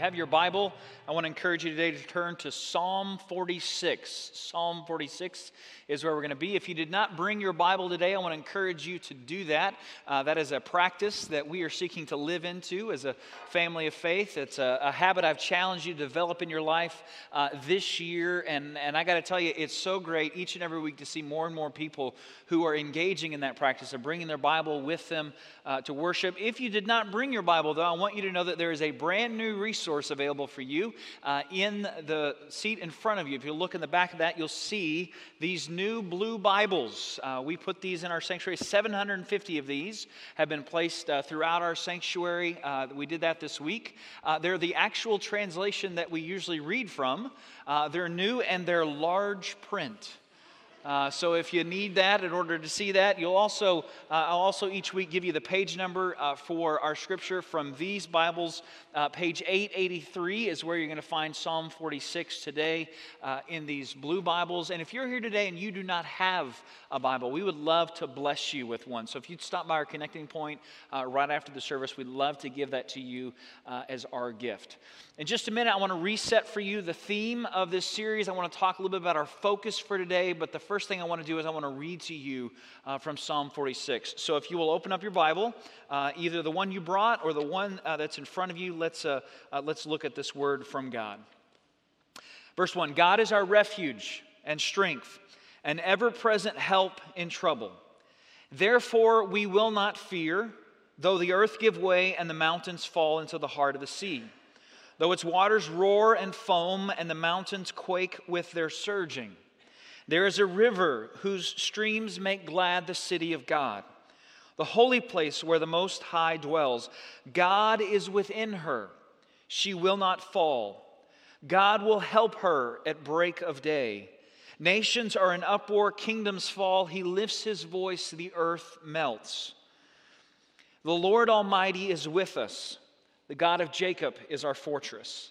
have your Bible, I want to encourage you today to turn to Psalm 46. Psalm 46 is where we're going to be. If you did not bring your Bible today, I want to encourage you to do that. Uh, that is a practice that we are seeking to live into as a family of faith. It's a, a habit I've challenged you to develop in your life uh, this year. And, and I got to tell you, it's so great each and every week to see more and more people who are engaging in that practice of bringing their Bible with them uh, to worship. If you did not bring your Bible, though, I want you to know that there is a brand new resource available for you uh, in the seat in front of you. If you look in the back of that, you'll see these new blue Bibles. Uh, we put these in our sanctuary. 750 of these have been placed uh, throughout our sanctuary. Uh, we did that this week. Uh, they're the actual translation that we usually read from. they're new and they're large print. Uh, so if you need that in order to see that, you'll also uh, I'll also each week give you the page number uh, for our scripture from these Bibles. Uh, page 883 is where you're going to find Psalm 46 today uh, in these blue Bibles. And if you're here today and you do not have a Bible, we would love to bless you with one. So if you'd stop by our connecting point uh, right after the service, we'd love to give that to you as our gift. In just a minute, I want to reset for you the theme of this series. I want to talk a little bit about our focus for today, but the first thing I want to do is I want to read to you uh, from Psalm 46. So if you will open up your Bible, uh, either the one you brought or the one uh, that's in front of you, let's, uh, uh, let's look at this word from God. Verse 1 God is our refuge and strength, an ever present help in trouble. Therefore, we will not fear, though the earth give way and the mountains fall into the heart of the sea though its waters roar and foam and the mountains quake with their surging. There is a river whose streams make glad the city of God, the holy place where the Most High dwells. God is within her, she will not fall. God will help her at break of day. Nations are in uproar, kingdoms fall. He lifts his voice, the earth melts. The Lord Almighty is with us. The God of Jacob is our fortress.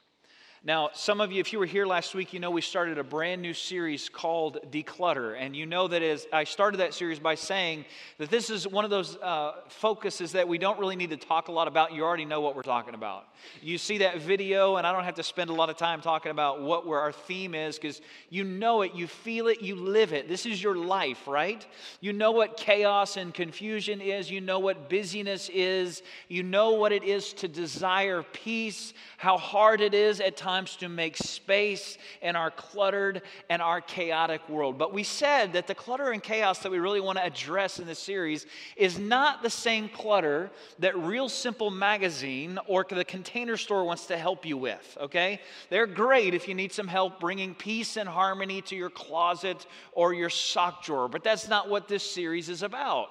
Now, some of you, if you were here last week, you know we started a brand new series called Declutter. And you know that as I started that series by saying that this is one of those uh, focuses that we don't really need to talk a lot about. You already know what we're talking about. You see that video, and I don't have to spend a lot of time talking about what our theme is because you know it, you feel it, you live it. This is your life, right? You know what chaos and confusion is, you know what busyness is, you know what it is to desire peace, how hard it is at times times to make space in our cluttered and our chaotic world. But we said that the clutter and chaos that we really want to address in this series is not the same clutter that Real Simple Magazine or the container store wants to help you with, okay? They're great if you need some help bringing peace and harmony to your closet or your sock drawer, but that's not what this series is about.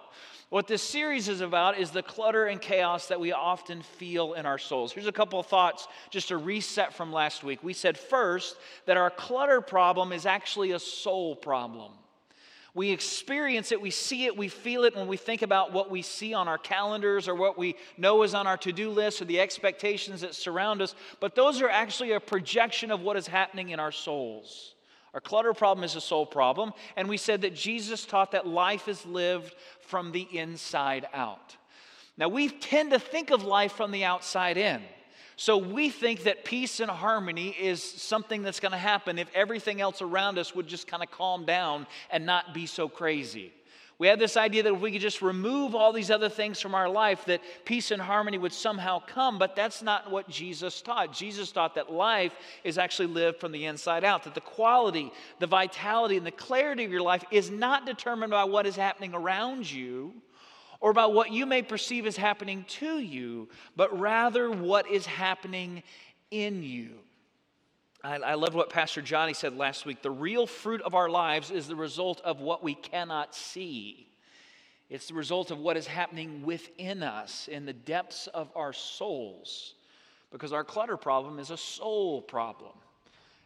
What this series is about is the clutter and chaos that we often feel in our souls. Here's a couple of thoughts just to reset from last week. We said first that our clutter problem is actually a soul problem. We experience it, we see it, we feel it when we think about what we see on our calendars or what we know is on our to do list or the expectations that surround us, but those are actually a projection of what is happening in our souls. Our clutter problem is a soul problem, and we said that Jesus taught that life is lived from the inside out. Now, we tend to think of life from the outside in. So we think that peace and harmony is something that's going to happen if everything else around us would just kind of calm down and not be so crazy. We had this idea that if we could just remove all these other things from our life, that peace and harmony would somehow come, but that's not what Jesus taught. Jesus taught that life is actually lived from the inside out, that the quality, the vitality, and the clarity of your life is not determined by what is happening around you or by what you may perceive as happening to you, but rather what is happening in you. I, I love what Pastor Johnny said last week. The real fruit of our lives is the result of what we cannot see. It's the result of what is happening within us in the depths of our souls. Because our clutter problem is a soul problem.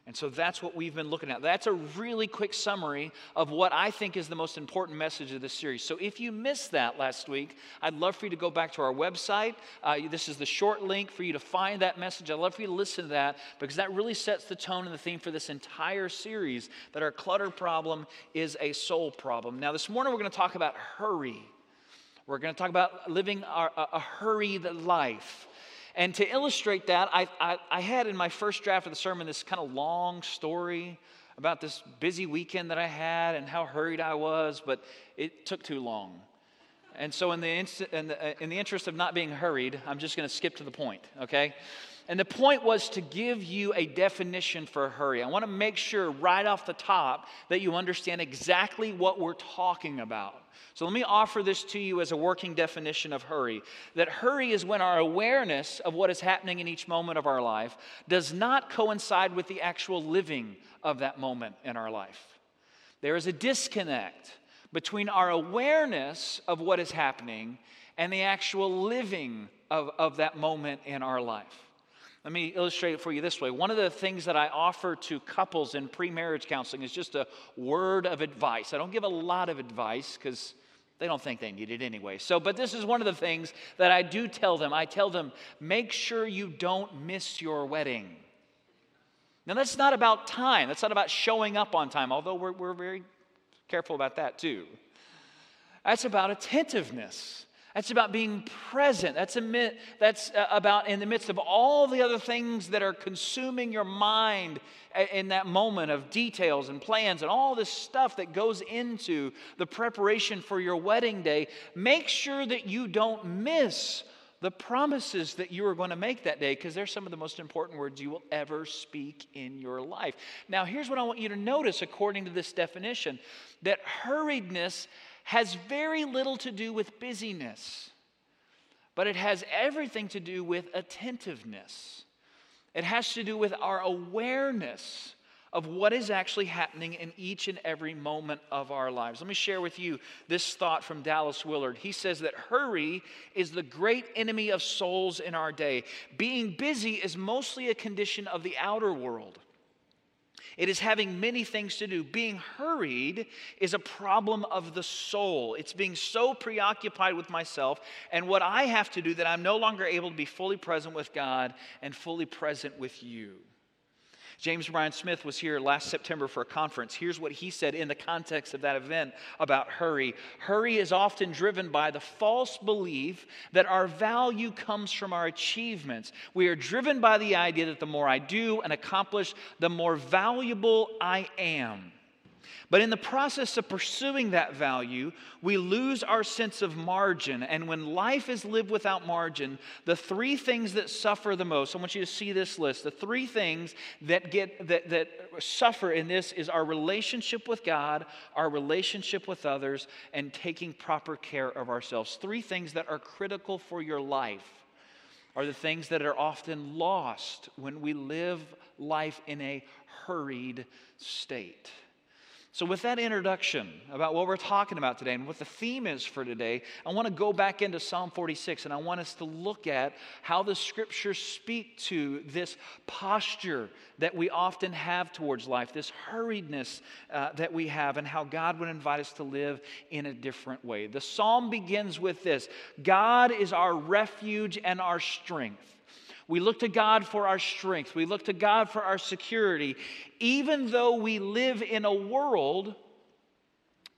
And so that's what we've been looking at. That's a really quick summary of what I think is the most important message of this series. So if you missed that last week, I'd love for you to go back to our website. Uh, this is the short link for you to find that message. I'd love for you to listen to that because that really sets the tone and the theme for this entire series that our clutter problem is a soul problem. Now, this morning we're going to talk about hurry. We're going to talk about living our, a, a hurried life. And to illustrate that, I, I, I, had in my first draft of the sermon this kind of long story about this busy weekend that I had and how hurried I was, but it took too long. And so, in the, inst- in the, in the interest of not being hurried, I'm just going to skip to the point, okay? And the point was to give you a definition for hurry. I want to make sure right off the top that you understand exactly what we're talking about. So let me offer this to you as a working definition of hurry. That hurry is when our awareness of what is happening in each moment of our life does not coincide with the actual living of that moment in our life. There is a disconnect between our awareness of what is happening and the actual living of, of that moment in our life. Let me illustrate it for you this way. One of the things that I offer to couples in pre marriage counseling is just a word of advice. I don't give a lot of advice because they don't think they need it anyway. So, but this is one of the things that I do tell them. I tell them, make sure you don't miss your wedding. Now, that's not about time. That's not about showing up on time, although we're, we're very careful about that too. That's about attentiveness. That's about being present. That's, a, that's uh, about in the midst of all the other things that are consuming your mind in that moment of details and plans and all this stuff that goes into the preparation for your wedding day. Make sure that you don't miss the promises that you are going to make that day because they're some of the most important words you will ever speak in your life. Now, here's what I want you to notice according to this definition that hurriedness has very little to do with busyness, but it has everything to do with attentiveness. It has to do with our awareness of what is actually happening in each and every moment of our lives. Let me share with you this thought from Dallas Willard. He says that hurry is the great enemy of souls in our day. Being busy is mostly a condition of the outer world. It is having many things to do. Being hurried is a problem of the soul. It's being so preoccupied with myself and what I have to do that I'm no longer able to be fully present with God and fully present with you. James Bryan Smith was here last September for a conference. Here's what he said in the context of that event about hurry. Hurry is often driven by the false belief that our value comes from our achievements. We are driven by the idea that the more I do and accomplish, the more valuable I am. But in the process of pursuing that value, we lose our sense of margin. And when life is lived without margin, the three things that suffer the most, I want you to see this list. The three things that get that, that suffer in this is our relationship with God, our relationship with others, and taking proper care of ourselves. Three things that are critical for your life are the things that are often lost when we live life in a hurried state. So, with that introduction about what we're talking about today and what the theme is for today, I want to go back into Psalm 46 and I want us to look at how the scriptures speak to this posture that we often have towards life, this hurriedness uh, that we have, and how God would invite us to live in a different way. The psalm begins with this God is our refuge and our strength. We look to God for our strength. We look to God for our security. Even though we live in a world,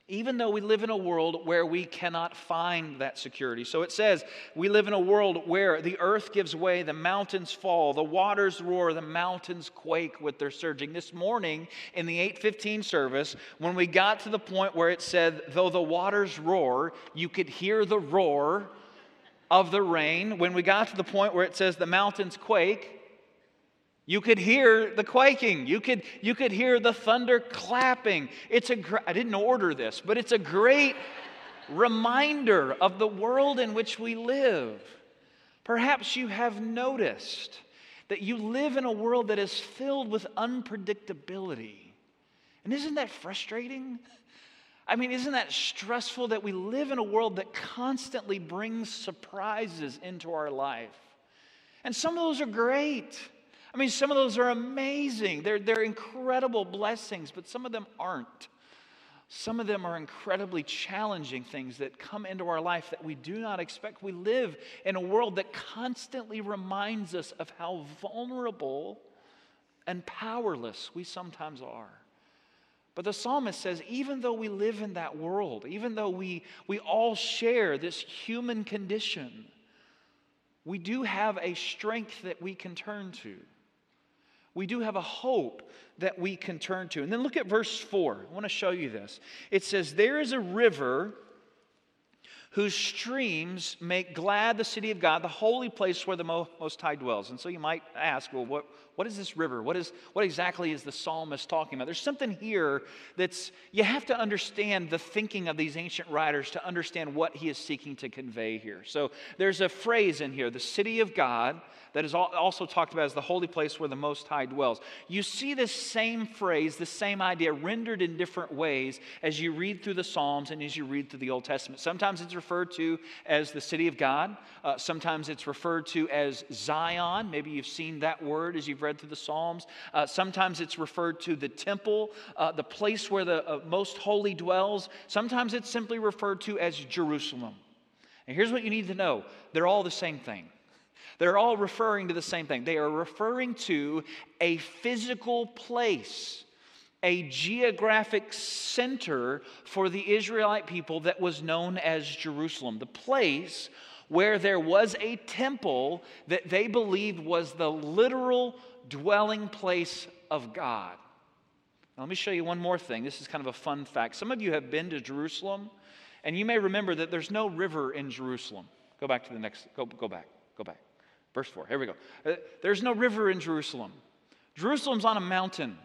even though we live in a world where we cannot find that security. So it says, we live in a world where the earth gives way, the mountains fall, the waters roar, the mountains quake with their surging. This morning in the 815 service, when we got to the point where it said, though the waters roar, you could hear the roar of the rain, when we got to the point where it says the mountains quake, you could hear the quaking. You could, you could hear the thunder clapping. It's a I didn't order this, but it's a great reminder of the world in which we live. Perhaps you have noticed that you live in a world that is filled with unpredictability. And isn't that frustrating? I mean, isn't that stressful that we live in a world that constantly brings surprises into our life? And some of those are great. I mean, some of those are amazing. They're, they're incredible blessings, but some of them aren't. Some of them are incredibly challenging things that come into our life that we do not expect. We live in a world that constantly reminds us of how vulnerable and powerless we sometimes are. But the psalmist says, even though we live in that world, even though we, we all share this human condition, we do have a strength that we can turn to. We do have a hope that we can turn to. And then look at verse 4. I want to show you this. It says, There is a river whose streams make glad the city of God, the holy place where the Most High dwells. And so you might ask, well, what, what is this river? What, is, what exactly is the psalmist talking about? There's something here that's, you have to understand the thinking of these ancient writers to understand what he is seeking to convey here. So there's a phrase in here, the city of God, that is also talked about as the holy place where the Most High dwells. You see this same phrase, the same idea rendered in different ways as you read through the Psalms and as you read through the Old Testament. Sometimes it's referred to as the city of God, uh, sometimes it's referred to as Zion. Maybe you've seen that word as you've read through the Psalms. Uh, sometimes it's referred to the temple, uh, the place where the uh, most holy dwells. Sometimes it's simply referred to as Jerusalem. And here's what you need to know they're all the same thing. They're all referring to the same thing. They are referring to a physical place, a geographic center for the Israelite people that was known as Jerusalem. The place where there was a temple that they believed was the literal dwelling place of God. Now, let me show you one more thing. This is kind of a fun fact. Some of you have been to Jerusalem, and you may remember that there's no river in Jerusalem. Go back to the next, go, go back, go back. Verse 4, here we go. Uh, there's no river in Jerusalem. Jerusalem's on a mountain.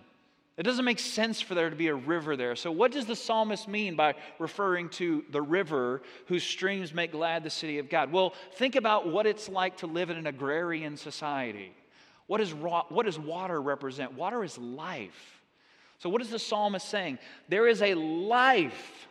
It doesn't make sense for there to be a river there. So, what does the psalmist mean by referring to the river whose streams make glad the city of God? Well, think about what it's like to live in an agrarian society. What, is what does water represent? Water is life. So, what is the psalmist saying? There is a life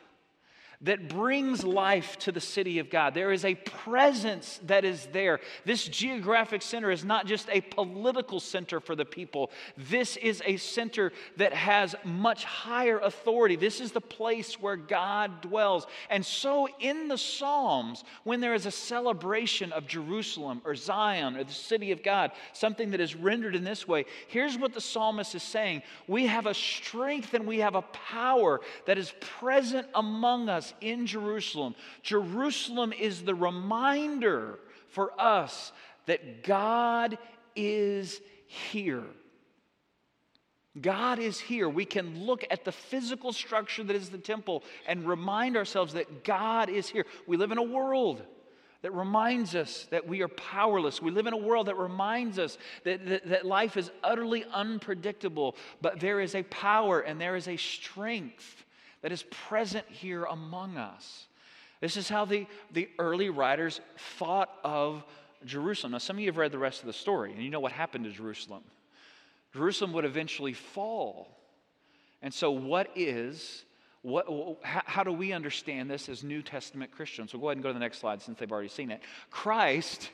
that brings life to the city of God. There is a presence that is there. This geographic center is not just a political center for the people, this is a center that has much higher authority. This is the place where God dwells. And so, in the Psalms, when there is a celebration of Jerusalem or Zion or the city of God, something that is rendered in this way, here's what the psalmist is saying We have a strength and we have a power that is present among us in Jerusalem. Jerusalem is the reminder for us that God is here. God is here. We can look at the physical structure that is the temple and remind ourselves that God is here. We live in a world that reminds us that we are powerless. We live in a world that reminds us that, that, that, life is utterly unpredictable, but there is a power and there is a strength that is present here among us. This is how the, the early writers thought of Jerusalem. Now, some of you have read the rest of the story, and you know what happened to Jerusalem. Jerusalem would eventually fall. And so, what is, what, how, how do we understand this as New Testament Christians? So, go ahead and go to the next slide since they've already seen it. Christ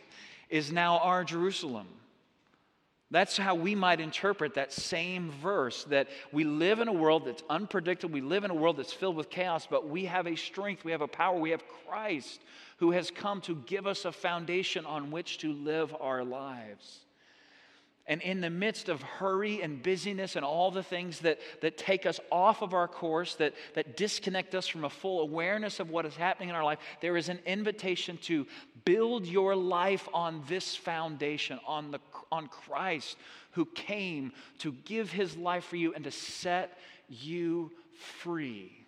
is now our Jerusalem. That's how we might interpret that same verse that we live in a world that's unpredictable. We live in a world that's filled with chaos, but we have a strength, we have a power, we have Christ who has come to give us a foundation on which to live our lives. And in the midst of hurry and busyness and all the things that, that take us off of our course, that, that disconnect us from a full awareness of what is happening in our life, there is an invitation to build your life on this foundation, on, the, on Christ who came to give his life for you and to set you free.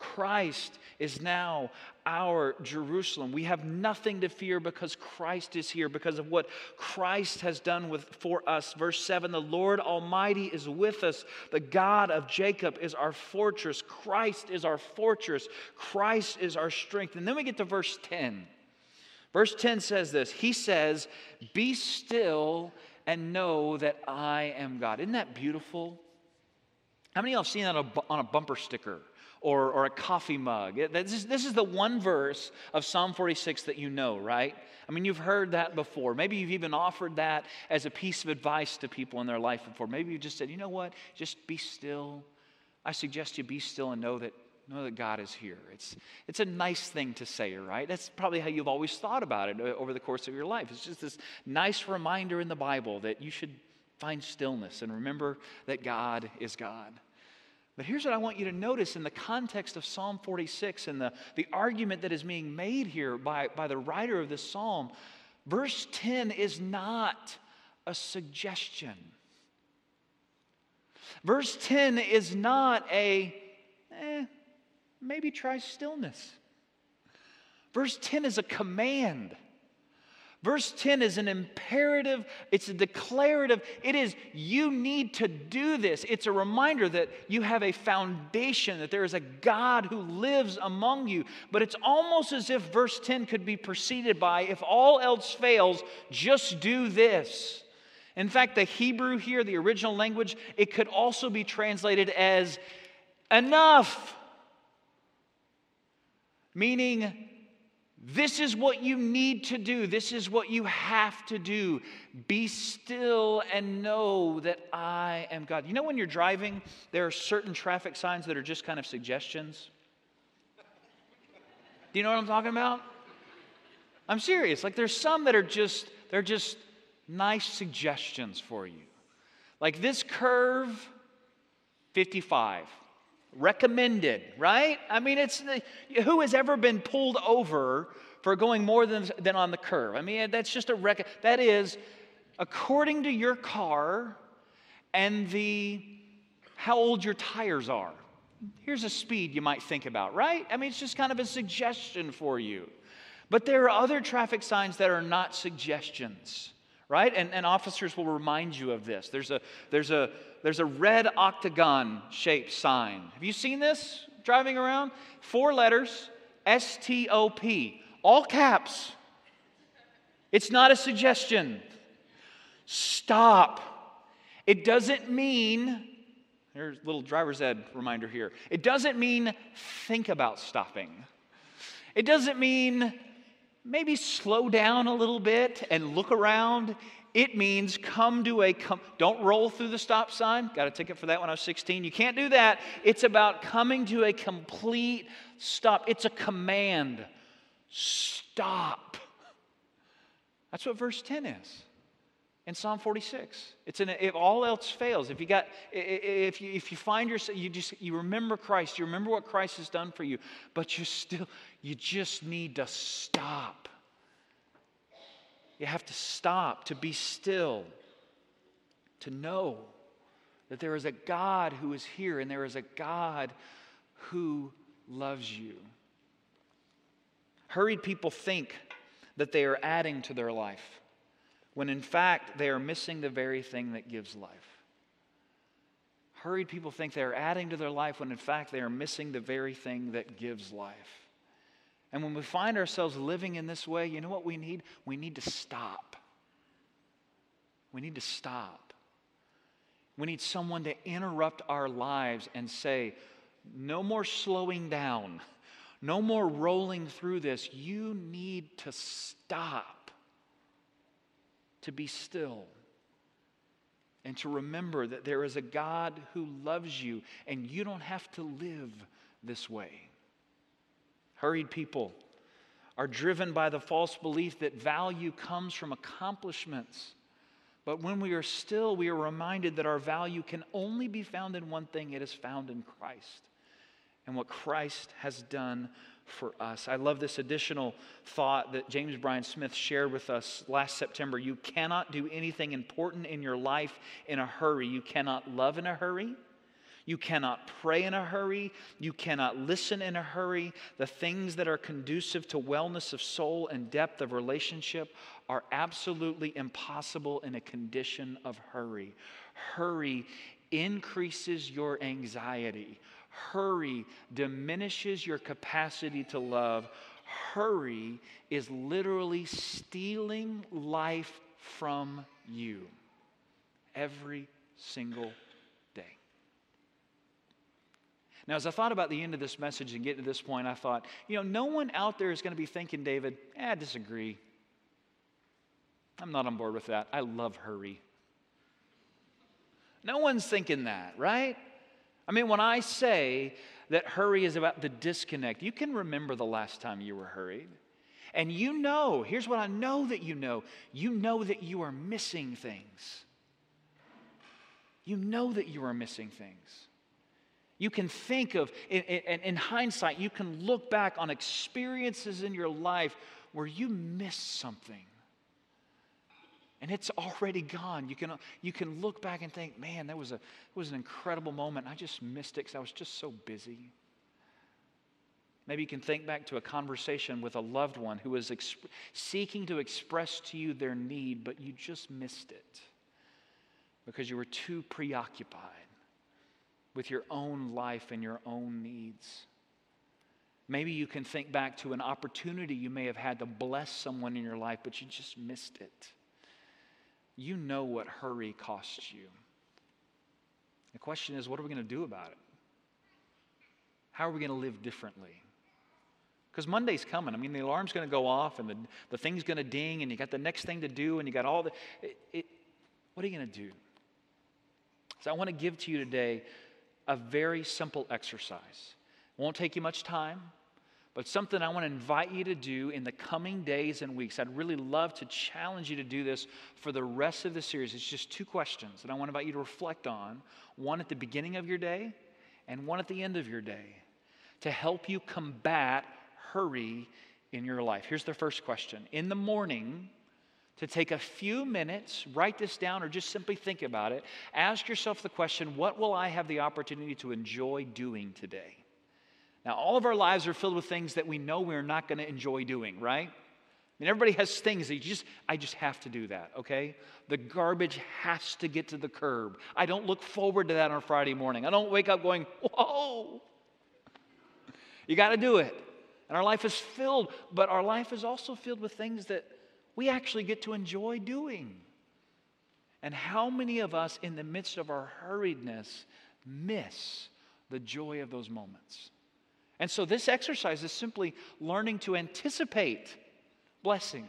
Christ is now our Jerusalem. We have nothing to fear because Christ is here, because of what Christ has done with, for us. Verse 7 The Lord Almighty is with us. The God of Jacob is our fortress. Christ is our fortress. Christ is our strength. And then we get to verse 10. Verse 10 says this He says, Be still and know that I am God. Isn't that beautiful? How many of you have seen that on a bumper sticker? Or, or a coffee mug. This is, this is the one verse of Psalm 46 that you know, right? I mean, you've heard that before. Maybe you've even offered that as a piece of advice to people in their life before. Maybe you just said, you know what? Just be still. I suggest you be still and know that, know that God is here. It's, it's a nice thing to say, right? That's probably how you've always thought about it uh, over the course of your life. It's just this nice reminder in the Bible that you should find stillness and remember that God is God. But here's what I want you to notice in the context of Psalm 46 and the, the argument that is being made here by, by the writer of this psalm. Verse 10 is not a suggestion. Verse 10 is not a, eh, maybe try stillness. Verse 10 is a command. Verse 10 is an imperative, it's a declarative. It is, you need to do this. It's a reminder that you have a foundation, that there is a God who lives among you. But it's almost as if verse 10 could be preceded by, if all else fails, just do this. In fact, the Hebrew here, the original language, it could also be translated as enough, meaning this is what you need to do. This is what you have to do. Be still and know that I am God. You know, when you're driving, there are certain traffic signs that are just kind of suggestions. Do you know what I'm talking about? I'm serious. Like there's some that are just they're just nice suggestions for you. Like this curve 55 recommended, right? I mean, it's who has ever been pulled over for going more than, than on the curve? I mean, that's just a rec. That is according to your car and the how old your tires are. Here's a speed you might think about, right? I mean, it's just kind of a suggestion for you. But there are other traffic signs that are not suggestions, right? And, and officers will remind you of this. There's a, there's a, there's a red octagon shaped sign. Have you seen this driving around? Four letters S T O P, all caps. It's not a suggestion. Stop. It doesn't mean, there's a little driver's ed reminder here. It doesn't mean think about stopping. It doesn't mean maybe slow down a little bit and look around. It means come to a, don't roll through the stop sign. Got a ticket for that when I was 16. You can't do that. It's about coming to a complete stop. It's a command. Stop. That's what verse 10 is in Psalm 46. It's an, if all else fails, if you got, if you, if you find yourself, you just, you remember Christ, you remember what Christ has done for you, but you're still, you just need to stop. You have to stop, to be still, to know that there is a God who is here and there is a God who loves you. Hurried people think that they are adding to their life, when in fact they are missing the very thing that gives life. Hurried people think they are adding to their life when in fact they are missing the very thing that gives life. And when we find ourselves living in this way, you know what we need? We need to stop. We need to stop. We need someone to interrupt our lives and say, no more slowing down, no more rolling through this. You need to stop, to be still, and to remember that there is a God who loves you, and you don't have to live this way. Hurried people are driven by the false belief that value comes from accomplishments. But when we are still, we are reminded that our value can only be found in one thing it is found in Christ and what Christ has done for us. I love this additional thought that James Bryan Smith shared with us last September. You cannot do anything important in your life in a hurry, you cannot love in a hurry. You cannot pray in a hurry. You cannot listen in a hurry. The things that are conducive to wellness of soul and depth of relationship are absolutely impossible in a condition of hurry. Hurry increases your anxiety. Hurry diminishes your capacity to love. Hurry is literally stealing life from you every single Now, as I thought about the end of this message and getting to this point, I thought, you know, no one out there is going to be thinking, David, eh, I disagree. I'm not on board with that. I love hurry. No one's thinking that, right? I mean, when I say that hurry is about the disconnect, you can remember the last time you were hurried. And you know, here's what I know that you know you know that you are missing things. You know that you are missing things. You can think of, in, in, in, hindsight, you can look back on experiences in your life where you missed something. And it's already gone. You can, you can look back and think, man, that was, a, was an incredible moment. I just missed it because I was just so busy. Maybe you can think back to a conversation with a loved one who was exp- seeking to express to you their need, but you just missed it because you were too preoccupied with your own life and your own needs. Maybe you can think back to an opportunity you may have had to bless someone in your life, but you just missed it. You know what hurry costs you. The question is, what are we going to do about it? How are we going to live differently? Because Monday's coming. I mean, the alarm's going to go off and the, the thing's going to ding, and you got the next thing to do, and you got all the. It, it, what are you going to do? So I want to give to you today a very simple exercise. It won't take you much time, but something I want to invite you to do in the coming days and weeks. I'd really love to challenge you to do this for the rest of the series. It's just two questions that I want to invite you to reflect on one at the beginning of your day and one at the end of your day to help you combat hurry in your life. Here's the first question In the morning, to take a few minutes, write this down, or just simply think about it. Ask yourself the question what will I have the opportunity to enjoy doing today? Now, all of our lives are filled with things that we know we're not going to enjoy doing, right? I mean, everybody has things that you just, I just have to do that, okay? The garbage has to get to the curb. I don't look forward to that on a Friday morning. I don't wake up going, whoa. You got to do it. And our life is filled, but our life is also filled with things that we actually get to enjoy doing. And how many of us, in the midst of our hurriedness, miss the joy of those moments? And so, this exercise is simply learning to anticipate blessing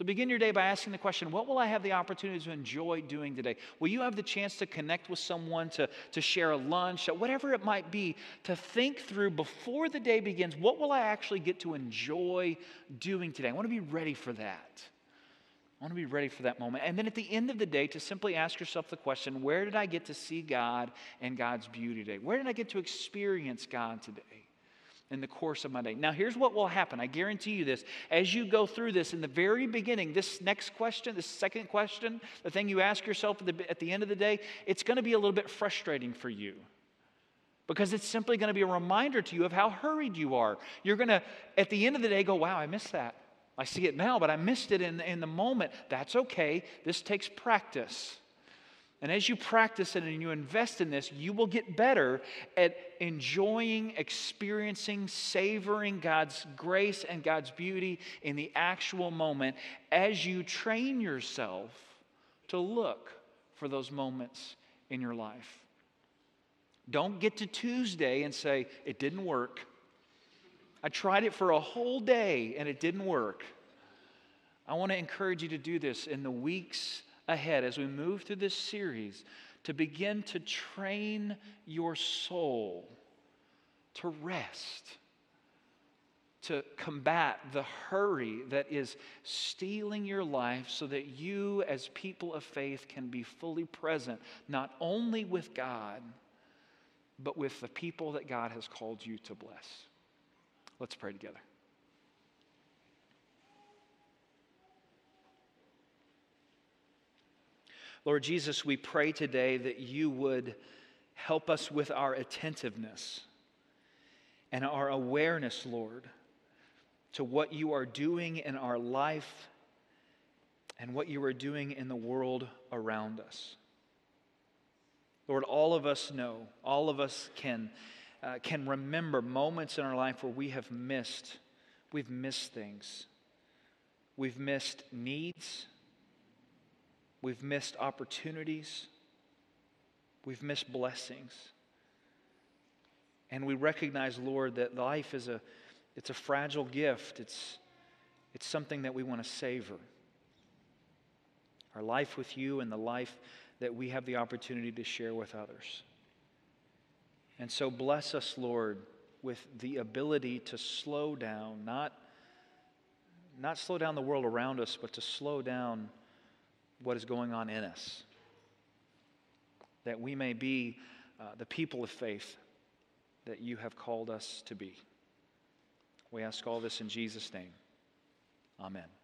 so begin your day by asking the question what will I have the opportunity to enjoy doing today? Will you have the chance to connect with someone, to, to share a lunch, whatever it might be, to think through before the day begins what will I actually get to enjoy doing today? I want to be ready for that. I want to be ready for that moment. And then at the end of the day, to simply ask yourself the question where did I get to see God and God's beauty today? Where did I get to experience God today? In the course of my day. Now, here's what will happen. I guarantee you this. As you go through this, in the very beginning, this next question, this second question, the thing you ask yourself at the, at the end of the day, it's going to be a little bit frustrating for you because it's simply going to be a reminder to you of how hurried you are. You're going to, at the end of the day, go, wow, I missed that. I see it now, but I missed it in, in the moment. That's okay. This takes practice. And as you practice it and you invest in this, you will get better at enjoying, experiencing, savoring God's grace and God's beauty in the actual moment as you train yourself to look for those moments in your life. Don't get to Tuesday and say, It didn't work. I tried it for a whole day and it didn't work. I want to encourage you to do this in the weeks ahead as we move through this series to begin to train your soul to rest, to combat the hurry that is stealing your life so that you, as people of faith, can be fully present, not only with God, but with the people that God has called you to bless. Let's pray together. Lord Jesus, we pray today that you would help us with our attentiveness and our awareness, Lord, to what you are doing in our life and what you are doing in the world around us. Lord, all of us know, all of us can, uh, can remember moments in our life where we have missed, we've missed things. We've missed needs. We've missed opportunities. We've missed blessings. And we recognize, Lord, that life is a, it's a fragile gift. It's, it's something that we want to savor. Our life with you and the life that we have the opportunity to share with others. And so bless us, Lord, with the ability to slow down, not, not slow down the world around us, but to slow down what is going on in us. That we may be uh, the people of faith that you have called us to be. We ask all this in Jesus' name. Amen.